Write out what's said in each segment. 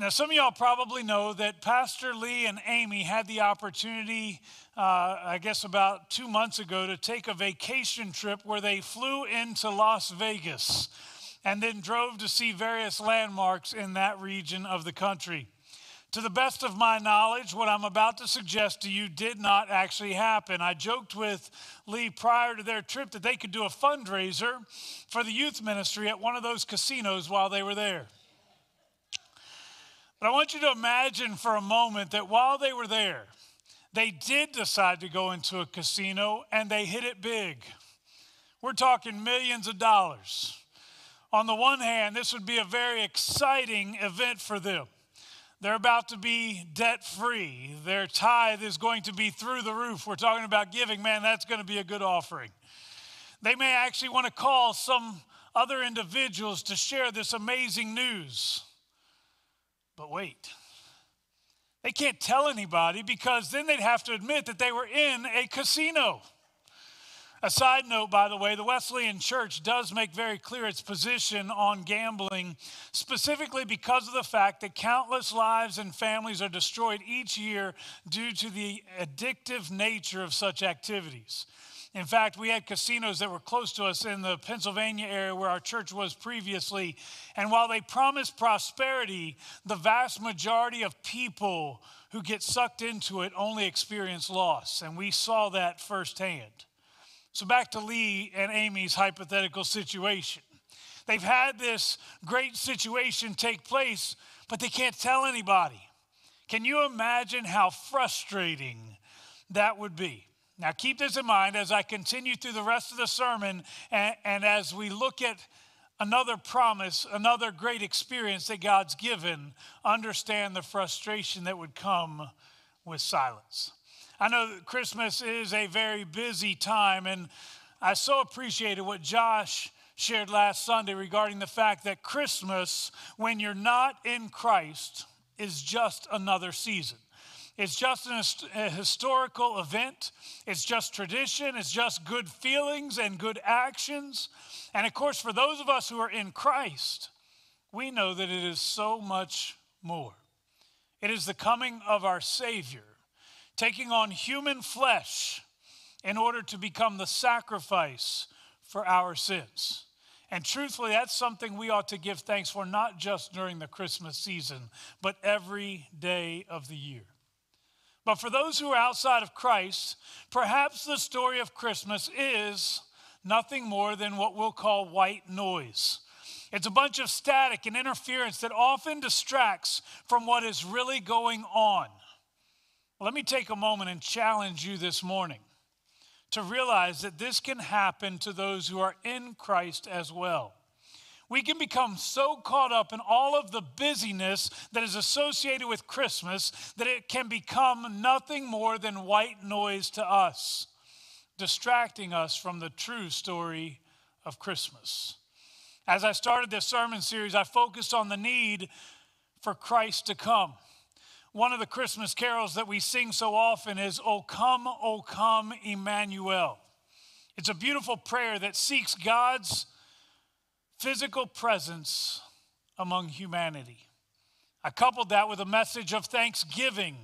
Now, some of y'all probably know that Pastor Lee and Amy had the opportunity, uh, I guess about two months ago, to take a vacation trip where they flew into Las Vegas and then drove to see various landmarks in that region of the country. To the best of my knowledge, what I'm about to suggest to you did not actually happen. I joked with Lee prior to their trip that they could do a fundraiser for the youth ministry at one of those casinos while they were there. But I want you to imagine for a moment that while they were there, they did decide to go into a casino and they hit it big. We're talking millions of dollars. On the one hand, this would be a very exciting event for them. They're about to be debt free. Their tithe is going to be through the roof. We're talking about giving. Man, that's going to be a good offering. They may actually want to call some other individuals to share this amazing news. But wait, they can't tell anybody because then they'd have to admit that they were in a casino. A side note, by the way, the Wesleyan Church does make very clear its position on gambling, specifically because of the fact that countless lives and families are destroyed each year due to the addictive nature of such activities. In fact, we had casinos that were close to us in the Pennsylvania area where our church was previously. And while they promise prosperity, the vast majority of people who get sucked into it only experience loss. And we saw that firsthand. So, back to Lee and Amy's hypothetical situation. They've had this great situation take place, but they can't tell anybody. Can you imagine how frustrating that would be? Now, keep this in mind as I continue through the rest of the sermon and, and, as we look at another promise, another great experience that God's given, understand the frustration that would come with silence. I know that Christmas is a very busy time, and I so appreciated what Josh shared last Sunday regarding the fact that Christmas, when you're not in Christ, is just another season. It's just an, a historical event. It's just tradition. It's just good feelings and good actions. And of course, for those of us who are in Christ, we know that it is so much more. It is the coming of our Savior, taking on human flesh in order to become the sacrifice for our sins. And truthfully, that's something we ought to give thanks for, not just during the Christmas season, but every day of the year. But for those who are outside of Christ, perhaps the story of Christmas is nothing more than what we'll call white noise. It's a bunch of static and interference that often distracts from what is really going on. Let me take a moment and challenge you this morning to realize that this can happen to those who are in Christ as well we can become so caught up in all of the busyness that is associated with Christmas that it can become nothing more than white noise to us, distracting us from the true story of Christmas. As I started this sermon series, I focused on the need for Christ to come. One of the Christmas carols that we sing so often is, O come, O come, Emmanuel. It's a beautiful prayer that seeks God's physical presence among humanity. I coupled that with a message of thanksgiving,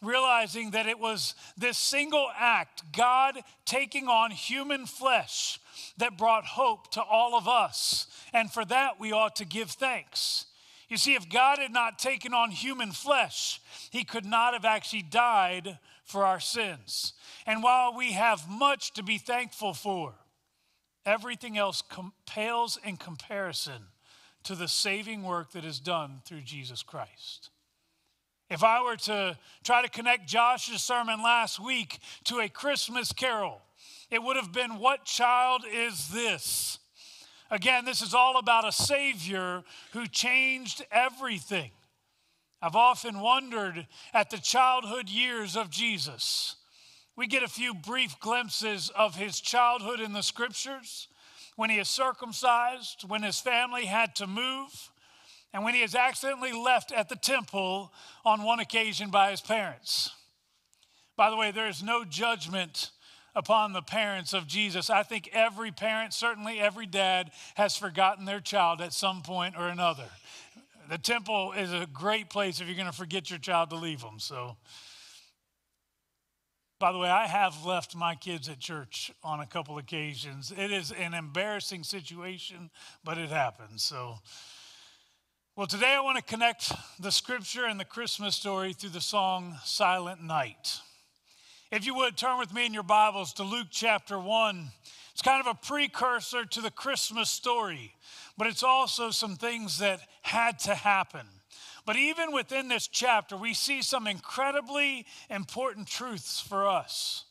realizing that it was this single act, God taking on human flesh, that brought hope to all of us. And for that, we ought to give thanks. You see, if God had not taken on human flesh, he could not have actually died for our sins. And while we have much to be thankful for, Everything else pales in comparison to the saving work that is done through Jesus Christ. If I were to try to connect Josh's sermon last week to a Christmas carol, it would have been, What child is this? Again, this is all about a Savior who changed everything. I've often wondered at the childhood years of Jesus. We get a few brief glimpses of his childhood in the scriptures when he is circumcised, when his family had to move, and when he is accidentally left at the temple on one occasion by his parents. By the way, there is no judgment upon the parents of Jesus. I think every parent, certainly every dad, has forgotten their child at some point or another. the temple is a great place if you're going to forget your child to leave them. So, by the way, I have left my kids at church on a couple occasions. It is an embarrassing situation, but it happens. So, well, today I want to connect the scripture and the Christmas story through the song Silent Night. If you would turn with me in your Bibles to Luke chapter 1. It's kind of a precursor to the Christmas story, but it's also some things that had to happen. But even within this chapter, we see some incredibly important truths for us.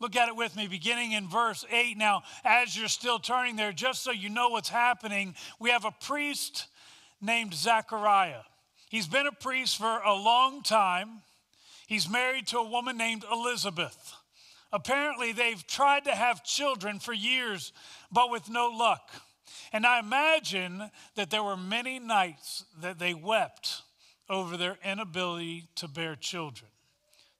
Look at it with me, beginning in verse 8. Now, as you're still turning there, just so you know what's happening, we have a priest named Zechariah. He's been a priest for a long time. He's married to a woman named Elizabeth. Apparently, they've tried to have children for years, but with no luck. And I imagine that there were many nights that they wept over their inability to bear children.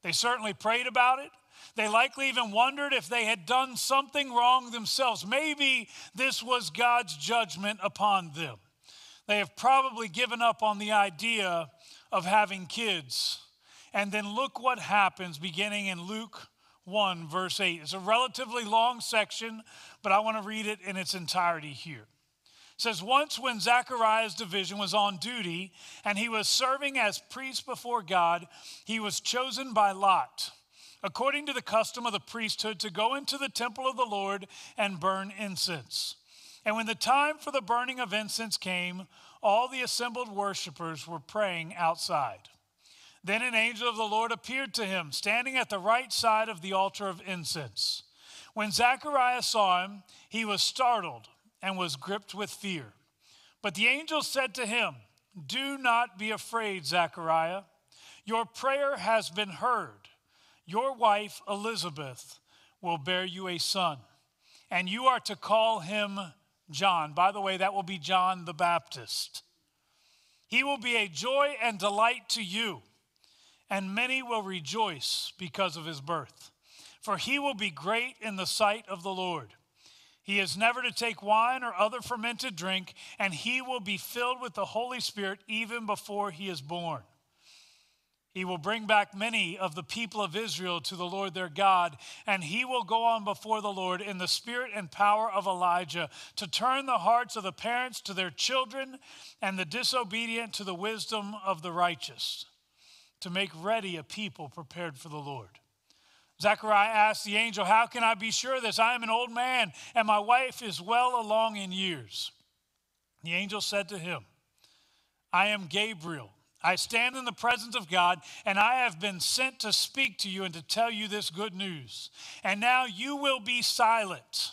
They certainly prayed about it. They likely even wondered if they had done something wrong themselves. Maybe this was God's judgment upon them. They have probably given up on the idea of having kids and then look what happens beginning in Luke 1, verse 8. It's a relatively long section, but I want to read it in its entirety here. It says, Once when Zechariah's division was on duty and he was serving as priest before God, he was chosen by Lot, according to the custom of the priesthood, to go into the temple of the Lord and burn incense. And when the time for the burning of incense came, all the assembled worshippers were praying outside. Then an angel of the Lord appeared to him, standing at the right side of the altar of incense. When Zacharias saw him, he was startled and was gripped with fear. But the angel said to him, Do not be afraid, Zechariah. Your prayer has been heard. Your wife, Elizabeth, will bear you a son, and you are to call him John. By the way, that will be John the Baptist. He will be a joy and delight to you and many will rejoice because of his birth. For he will be great in the sight of the Lord. He is never to take wine or other fermented drink, and he will be filled with the Holy Spirit even before he is born. He will bring back many of the people of Israel to the Lord their God, and he will go on before the Lord in the spirit and power of Elijah to turn the hearts of the parents to their children and the disobedient to the wisdom of the righteous to make ready a people prepared for the Lord. Zechariah asked the angel, How can I be sure of this? I am an old man, and my wife is well along in years. The angel said to him, I am Gabriel. I stand in the presence of God, and I have been sent to speak to you and to tell you this good news. And now you will be silent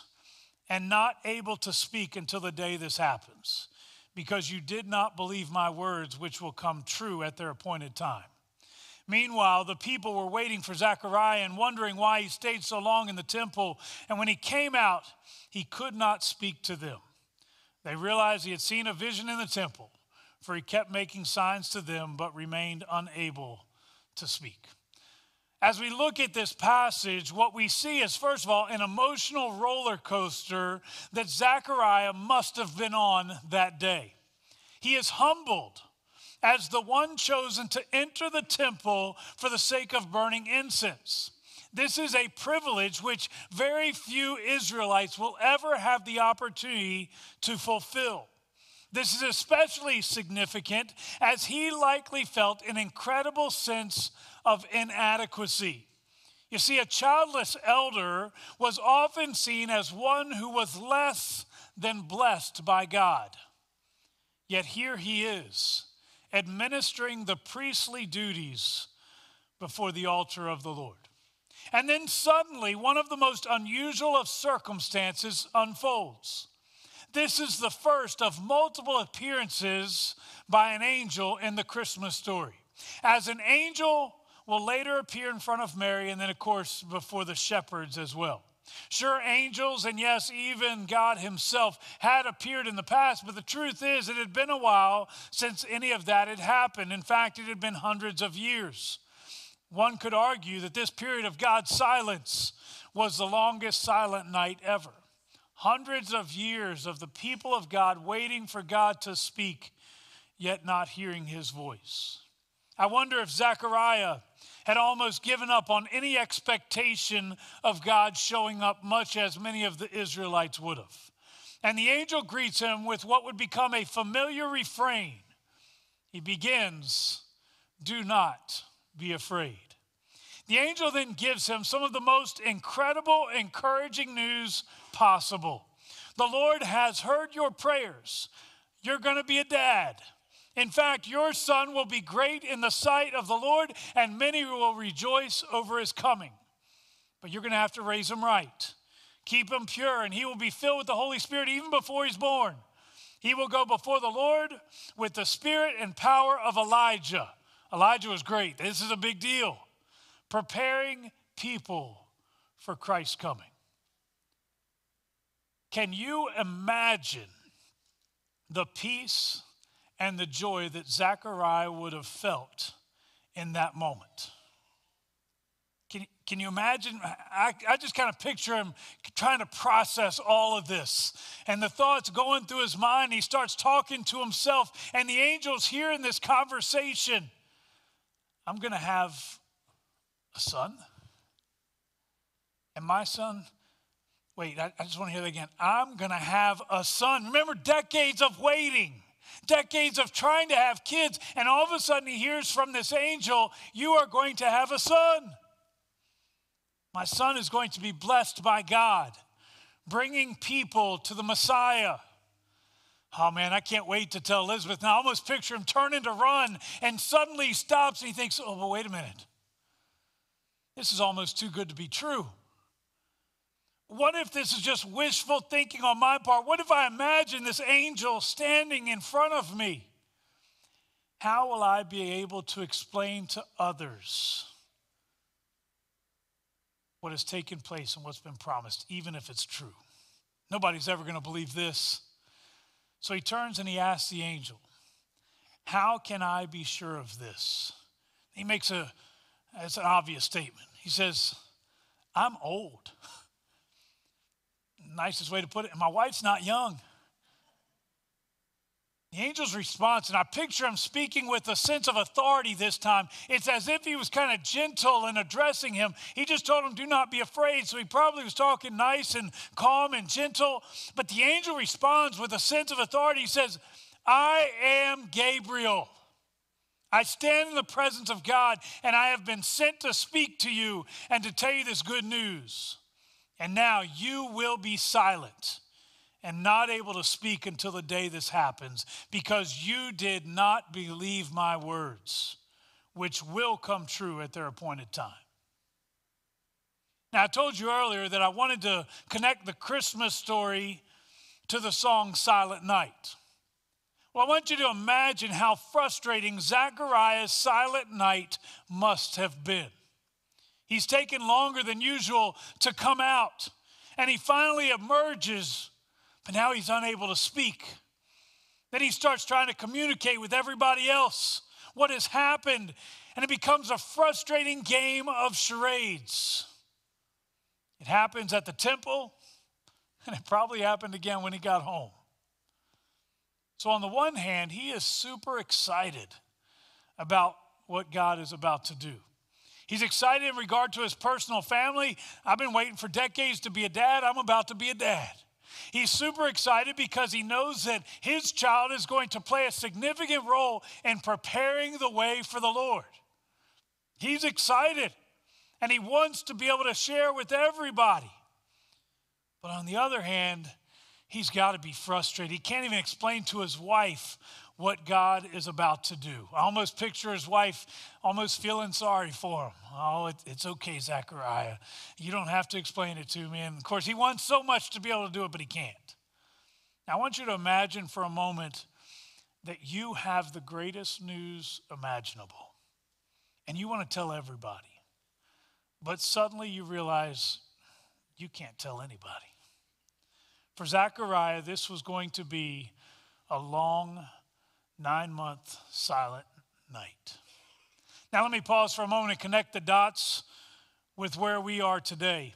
and not able to speak until the day this happens, because you did not believe my words, which will come true at their appointed time. Meanwhile, the people were waiting for Zechariah and wondering why he stayed so long in the temple. And when he came out, he could not speak to them. They realized he had seen a vision in the temple, for he kept making signs to them, but remained unable to speak. As we look at this passage, what we see is, first of all, an emotional roller coaster that Zechariah must have been on that day. He is humbled as the one chosen to enter the temple for the sake of burning incense. This is a privilege which very few Israelites will ever have the opportunity to fulfill. This is especially significant as he likely felt an incredible sense of inadequacy. You see, a childless elder was often seen as one who was less than blessed by God. Yet here he is administering the priestly duties before the altar of the Lord. And then suddenly, one of the most unusual of circumstances unfolds. This is the first of multiple appearances by an angel in the Christmas story. As an angel will later appear in front of Mary, and then, of course, before the shepherds as well. Sure, angels and yes, even God Himself had appeared in the past, but the truth is, it had been a while since any of that had happened. In fact, it had been hundreds of years. One could argue that this period of God's silence was the longest silent night ever. Hundreds of years of the people of God waiting for God to speak, yet not hearing his voice. I wonder if Zechariah had almost given up on any expectation of God showing up, much as many of the Israelites would have. And the angel greets him with what would become a familiar refrain. He begins, Do not be afraid. The angel then gives him some of the most incredible, encouraging news possible. The Lord has heard your prayers. You're going to be a dad. In fact, your son will be great in the sight of the Lord, and many will rejoice over his coming. But you're going to have to raise him right. Keep him pure, and he will be filled with the Holy Spirit even before he's born. He will go before the Lord with the spirit and power of Elijah. Elijah was great. This is a big deal. Preparing people for Christ's coming. Can you imagine the peace and the joy that Zechariah would have felt in that moment. Can, can you imagine? I, I just kind of picture him trying to process all of this and the thoughts going through his mind. He starts talking to himself, and the angels hearing this conversation. I'm going to have a son. And my son, wait, I, I just want to hear that again. I'm going to have a son. Remember decades of waiting decades of trying to have kids, and all of a sudden he hears from this angel, You are going to have a son. My son is going to be blessed by God, bringing people to the Messiah. Oh man, I can't wait to tell Elizabeth. Now I almost picture him turning to run, and suddenly he stops and he thinks, Oh, but wait a minute. This is almost too good to be true. What if this is just wishful thinking on my part? What if I imagine this angel standing in front of me? How will I be able to explain to others what has taken place and what's been promised, even if it's true? Nobody's ever going to believe this. So he turns and he asks the angel, How can I be sure of this? He makes a, it's an obvious statement. He says, I'm old nicest way to put it. And my wife's not young. The angel's response, and I picture him speaking with a sense of authority this time. It's as if he was kind of gentle in addressing him. He just told him, Do not be afraid. So he probably was talking nice and calm and gentle. But the angel responds with a sense of authority. He says, I am Gabriel. I stand in the presence of God, and I have been sent to speak to you and to tell you this good news. And now you will be silent and not able to speak until the day this happens, because you did not believe my words, which will come true at their appointed time. Now, I told you earlier that I wanted to connect the Christmas story to the song Silent Night. Well, I want you to imagine how frustrating Zechariah's silent night must have been. He's taken longer than usual to come out, and he finally emerges, but now he's unable to speak. Then he starts trying to communicate with everybody else what has happened, and it becomes a frustrating game of charades. It happens at the temple, and it probably happened again when he got home. So, on the one hand, he is super excited about what God is about to do. He's excited in regard to his personal family. I've been waiting for decades to be a dad. I'm about to be a dad. He's super excited because he knows that his child is going to play a significant role in preparing the way for the Lord. He's excited and he wants to be able to share with everybody. But on the other hand, he's got to be frustrated. He can't even explain to his wife what God is about to do. I almost picture his wife almost feeling sorry for him. Oh, it, it's okay, Zechariah. You don't have to explain it to me. And of course, he wants so much to be able to do it, but he can't. Now, I want you to imagine for a moment that you have the greatest news imaginable and you want to tell everybody. But suddenly you realize you can't tell anybody. For Zechariah, this was going to be a long nine month silent night. Now, let me pause for a moment and connect the dots with where we are today.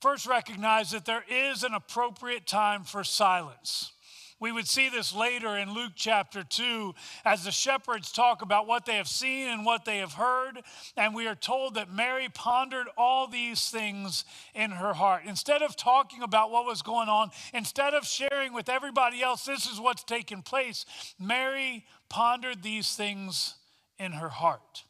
First, recognize that there is an appropriate time for silence. We would see this later in Luke chapter 2 as the shepherds talk about what they have seen and what they have heard. And we are told that Mary pondered all these things in her heart. Instead of talking about what was going on, instead of sharing with everybody else, this is what's taken place, Mary pondered these things in her heart.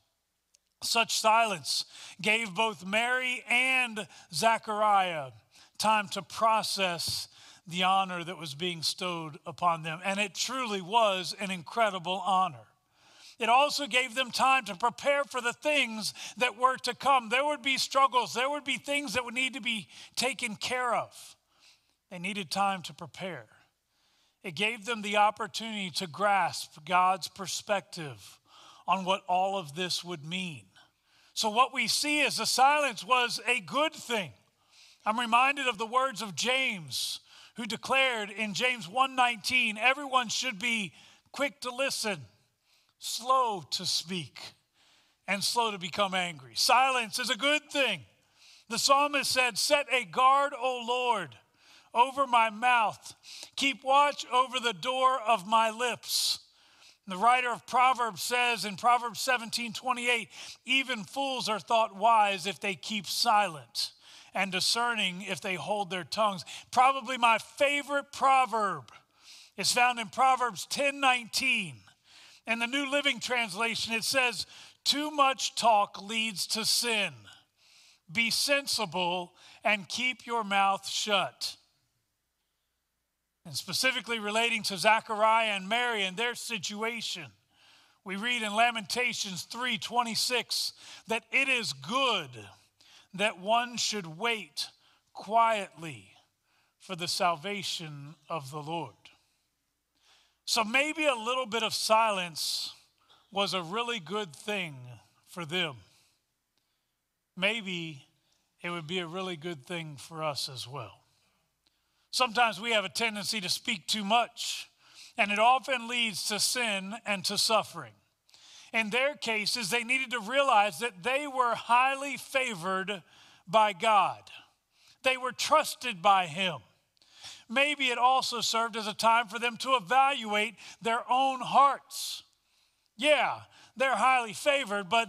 Such silence gave both Mary and Zechariah time to process the honor that was being bestowed upon them. And it truly was an incredible honor. It also gave them time to prepare for the things that were to come. There would be struggles, there would be things that would need to be taken care of. They needed time to prepare. It gave them the opportunity to grasp God's perspective on what all of this would mean. So, what we see is the silence was a good thing. I'm reminded of the words of James, who declared in James 1:19, everyone should be quick to listen, slow to speak, and slow to become angry. Silence is a good thing. The psalmist said, Set a guard, O Lord, over my mouth. Keep watch over the door of my lips. The writer of Proverbs says in Proverbs 17 28, even fools are thought wise if they keep silent and discerning if they hold their tongues. Probably my favorite proverb is found in Proverbs 10 19. In the New Living Translation, it says, Too much talk leads to sin. Be sensible and keep your mouth shut. And specifically relating to Zechariah and Mary and their situation, we read in Lamentations 3:26 that it is good that one should wait quietly for the salvation of the Lord. So maybe a little bit of silence was a really good thing for them. Maybe it would be a really good thing for us as well. Sometimes we have a tendency to speak too much, and it often leads to sin and to suffering in their cases, they needed to realize that they were highly favored by God, they were trusted by Him. Maybe it also served as a time for them to evaluate their own hearts. Yeah, they're highly favored, but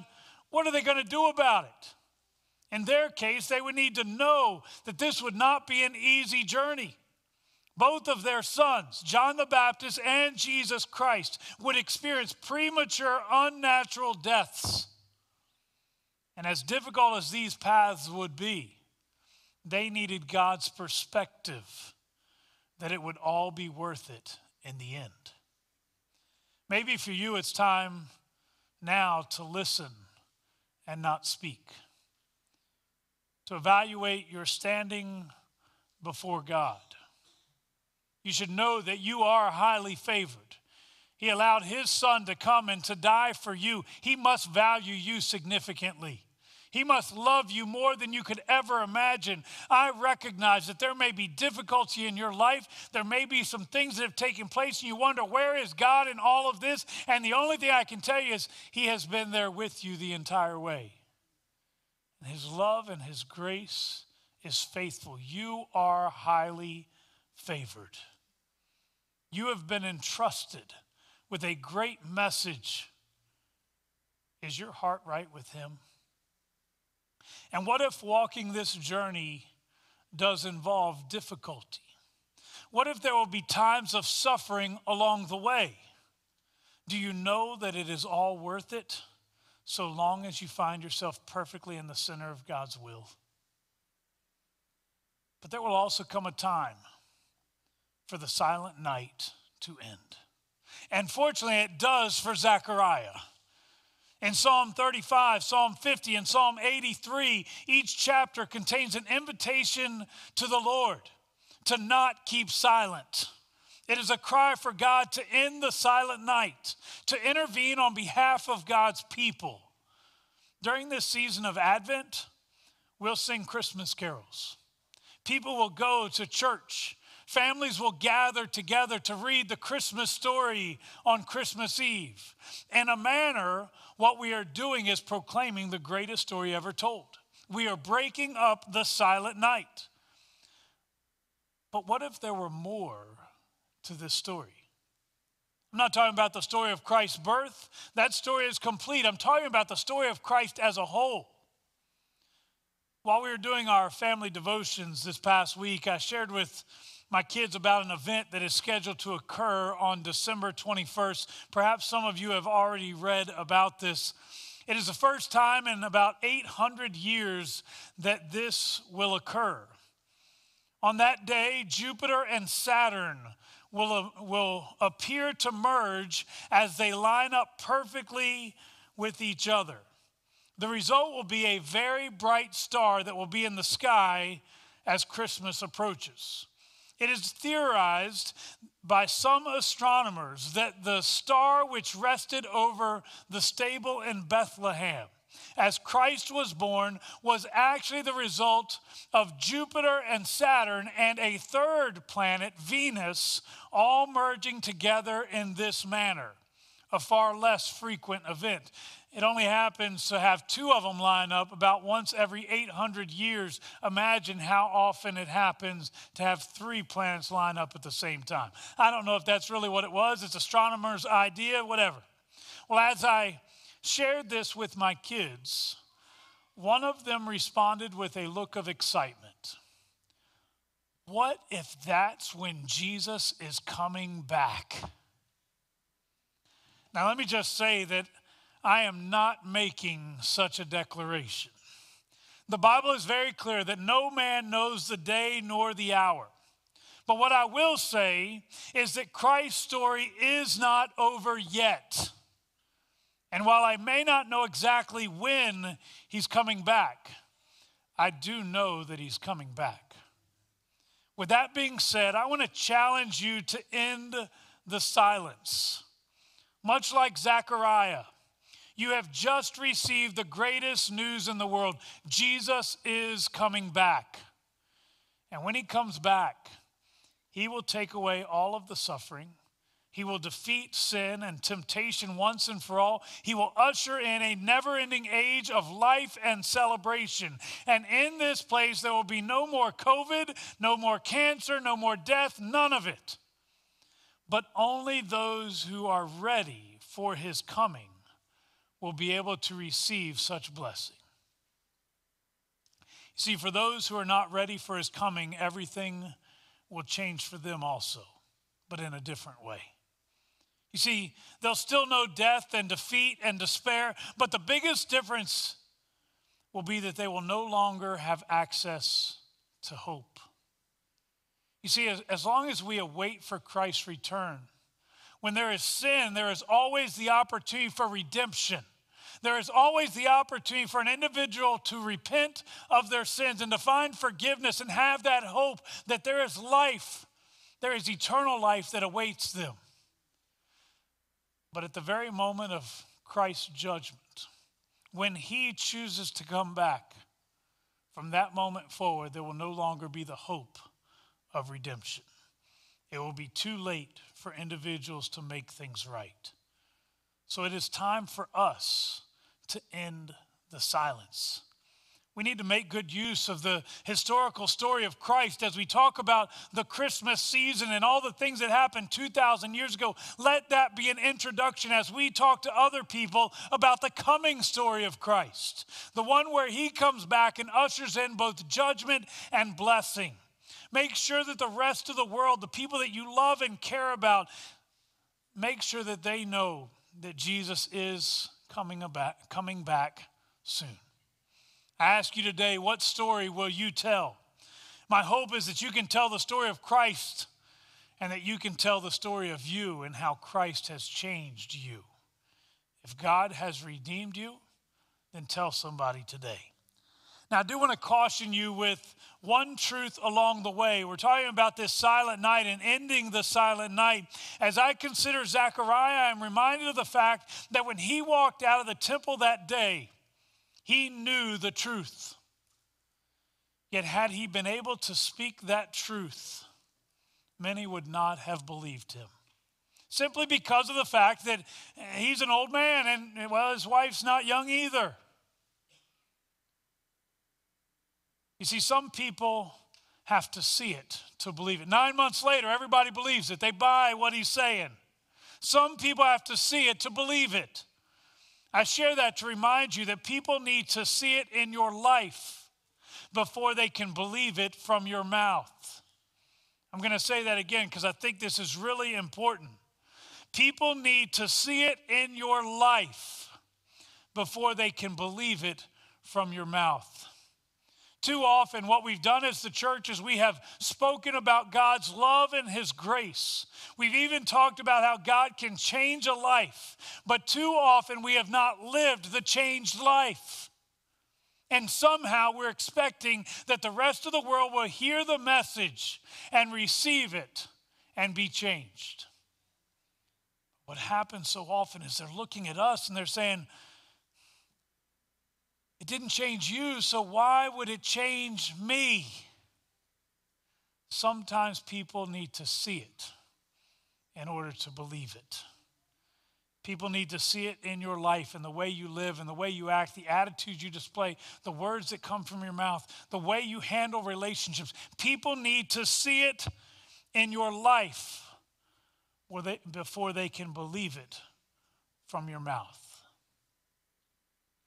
what are they going to do about it? In their case, they would need to know that this would not be an easy journey. Both of their sons, John the Baptist and Jesus Christ, would experience premature, unnatural deaths. And as difficult as these paths would be, they needed God's perspective that it would all be worth it in the end. Maybe for you, it's time now to listen and not speak, to evaluate your standing before God you should know that you are highly favored. He allowed his son to come and to die for you. He must value you significantly. He must love you more than you could ever imagine. I recognize that there may be difficulty in your life. There may be some things that have taken place, and you wonder, where is God in all of this? And the only thing I can tell you is, He has been there with you the entire way. His love and His grace is faithful. You are highly favored. You have been entrusted with a great message. Is your heart right with Him? And what if walking this journey does involve difficulty? What if there will be times of suffering along the way? Do you know that it is all worth it so long as you find yourself perfectly in the center of God's will? But there will also come a time for the silent night to end. And fortunately, it does for Zechariah. In Psalm 35, Psalm 50, and Psalm 83, each chapter contains an invitation to the Lord to not keep silent. It is a cry for God to end the silent night, to intervene on behalf of God's people. During this season of Advent, we'll sing Christmas carols. People will go to church Families will gather together to read the Christmas story on Christmas Eve. In a manner, what we are doing is proclaiming the greatest story ever told. We are breaking up the silent night. But what if there were more to this story. I'm not talking about the story of Christ's birth. That story is complete. I'm talking about the story of Christ as a whole. While we were doing our family devotions this past week, I shared with my kids about an event that is scheduled to occur on December 21st. Perhaps some of you have already read about this. It is the first time in about 800 years that this will occur. On that day, Jupiter and Saturn will, will appear to merge as they line up perfectly with each other. The result will be a very bright star that will be in the sky as Christmas approaches. It is theorized by some astronomers that the star which rested over the stable in Bethlehem as Christ was born was actually the result of Jupiter and Saturn and a third planet, Venus, all merging together in this manner, a far less frequent event. It only happens to have two of them line up about once every 800 years. Imagine how often it happens to have three planets line up at the same time. I don't know if that's really what it was. It's astronomers' idea, whatever. Well, as I shared this with my kids, one of them responded with a look of excitement. What if that's when Jesus is coming back? Now, let me just say that I am not making such a declaration. The Bible is very clear that no man knows the day nor the hour. But what I will say is that Christ's story is not over yet. And while I may not know exactly when he's coming back, I do know that he's coming back. With that being said, I want to challenge you to end the silence. Much like Zechariah, you have just received the greatest news in the world Jesus is coming back. And when he comes back, he will take away all of the suffering he will defeat sin and temptation once and for all. He will usher in a never ending age of life and celebration. And in this place, there will be no more COVID, no more cancer, no more death, none of it. But only those who are ready for his coming will be able to receive such blessing. You see, for those who are not ready for his coming, everything will change for them also, but in a different way. You see, they'll still know death and defeat and despair, but the biggest difference will be that they will no longer have access to hope. You see, as, as long as we await for Christ's return, when there is sin, there is always the opportunity for redemption. There is always the opportunity for an individual to repent of their sins and to find forgiveness and have that hope that there is life, there is eternal life that awaits them. But at the very moment of Christ's judgment, when he chooses to come back, from that moment forward, there will no longer be the hope of redemption. It will be too late for individuals to make things right. So it is time for us to end the silence. We need to make good use of the historical story of Christ as we talk about the Christmas season and all the things that happened 2,000 years ago. Let that be an introduction as we talk to other people about the coming story of Christ, the one where he comes back and ushers in both judgment and blessing. Make sure that the rest of the world, the people that you love and care about, make sure that they know that Jesus is coming, about, coming back soon. I ask you today, what story will you tell? My hope is that you can tell the story of Christ and that you can tell the story of you and how Christ has changed you. If God has redeemed you, then tell somebody today. Now, I do want to caution you with one truth along the way. We're talking about this silent night and ending the silent night. As I consider Zechariah, I'm reminded of the fact that when he walked out of the temple that day, he knew the truth. Yet, had he been able to speak that truth, many would not have believed him. Simply because of the fact that he's an old man and, well, his wife's not young either. You see, some people have to see it to believe it. Nine months later, everybody believes it. They buy what he's saying. Some people have to see it to believe it. I share that to remind you that people need to see it in your life before they can believe it from your mouth. I'm going to say that again because I think this is really important. People need to see it in your life before they can believe it from your mouth. Too often, what we've done as the church is we have spoken about God's love and His grace. We've even talked about how God can change a life, but too often we have not lived the changed life. And somehow we're expecting that the rest of the world will hear the message and receive it and be changed. What happens so often is they're looking at us and they're saying, It didn't change you, so why would it change me? Sometimes people need to see it in order to believe it. People need to see it in your life and the way you live and the way you act, the attitudes you display, the words that come from your mouth, the way you handle relationships. People need to see it in your life before they can believe it from your mouth.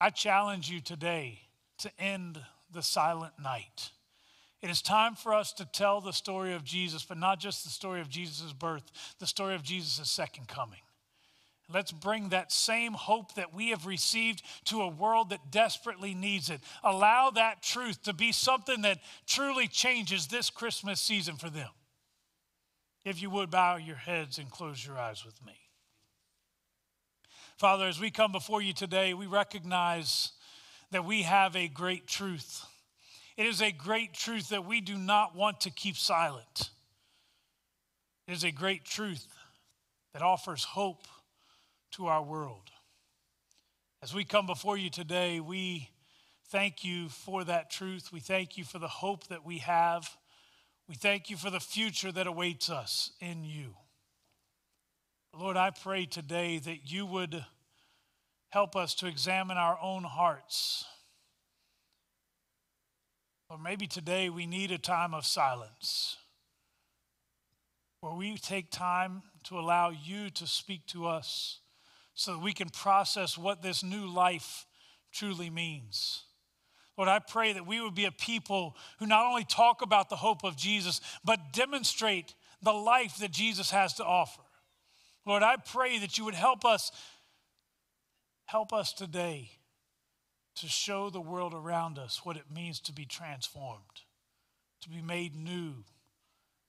I challenge you today to end the silent night. It is time for us to tell the story of Jesus, but not just the story of Jesus' birth, the story of Jesus' second coming. Let's bring that same hope that we have received to a world that desperately needs it. Allow that truth to be something that truly changes this Christmas season for them. If you would bow your heads and close your eyes with me. Father, as we come before you today, we recognize that we have a great truth. It is a great truth that we do not want to keep silent. It is a great truth that offers hope to our world. As we come before you today, we thank you for that truth. We thank you for the hope that we have. We thank you for the future that awaits us in you. Lord, I pray today that you would help us to examine our own hearts. Or maybe today we need a time of silence where we take time to allow you to speak to us so that we can process what this new life truly means. Lord, I pray that we would be a people who not only talk about the hope of Jesus, but demonstrate the life that Jesus has to offer. Lord, I pray that you would help us help us today to show the world around us what it means to be transformed, to be made new,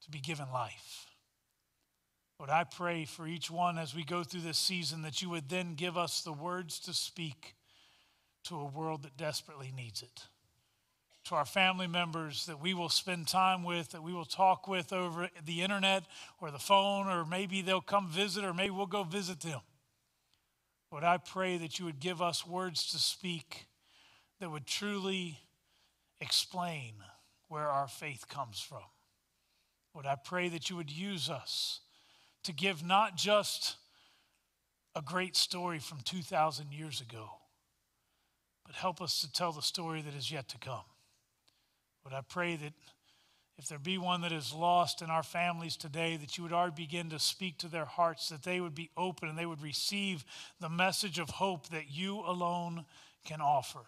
to be given life. Lord, I pray for each one as we go through this season that you would then give us the words to speak to a world that desperately needs it. To our family members that we will spend time with, that we will talk with over the internet or the phone, or maybe they'll come visit, or maybe we'll go visit them. Lord, I pray that you would give us words to speak that would truly explain where our faith comes from. Lord, I pray that you would use us to give not just a great story from 2,000 years ago, but help us to tell the story that is yet to come. But I pray that if there be one that is lost in our families today, that you would already begin to speak to their hearts, that they would be open and they would receive the message of hope that you alone can offer.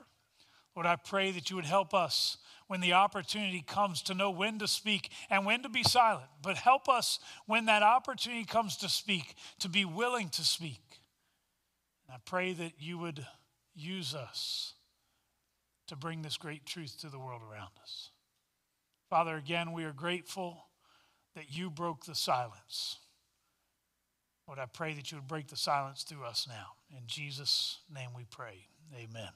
Lord, I pray that you would help us when the opportunity comes to know when to speak and when to be silent. But help us when that opportunity comes to speak, to be willing to speak. And I pray that you would use us to bring this great truth to the world around us. Father, again, we are grateful that you broke the silence. Lord, I pray that you would break the silence through us now. In Jesus' name we pray. Amen.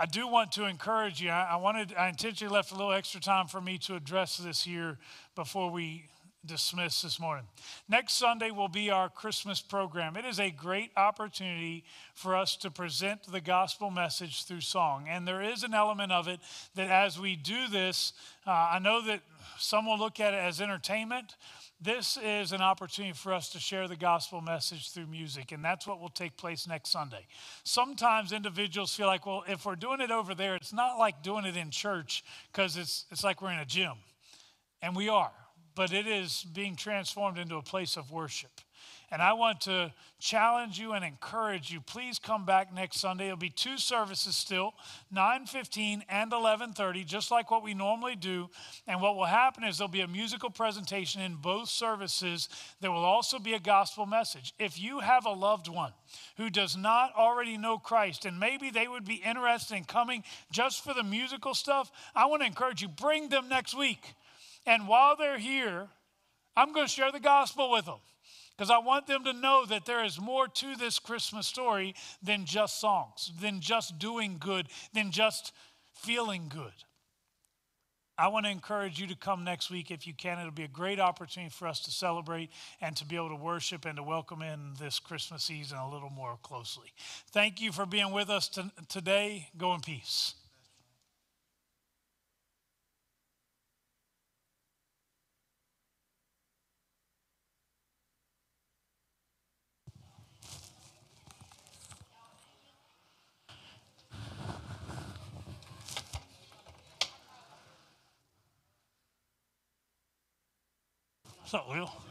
I do want to encourage you. I, wanted, I intentionally left a little extra time for me to address this here before we dismiss this morning. Next Sunday will be our Christmas program. It is a great opportunity for us to present the gospel message through song. And there is an element of it that as we do this, uh, I know that some will look at it as entertainment, this is an opportunity for us to share the gospel message through music, and that's what will take place next Sunday. Sometimes individuals feel like, well, if we're doing it over there, it's not like doing it in church because it's, it's like we're in a gym. And we are, but it is being transformed into a place of worship. And I want to challenge you and encourage you. Please come back next Sunday. It'll be two services still, 9:15 and 11:30, just like what we normally do. And what will happen is there'll be a musical presentation in both services. There will also be a gospel message. If you have a loved one who does not already know Christ and maybe they would be interested in coming just for the musical stuff, I want to encourage you bring them next week. And while they're here, I'm going to share the gospel with them because I want them to know that there is more to this Christmas story than just songs, than just doing good, than just feeling good. I want to encourage you to come next week if you can. It'll be a great opportunity for us to celebrate and to be able to worship and to welcome in this Christmas season a little more closely. Thank you for being with us to, today. Go in peace. What's up, Will?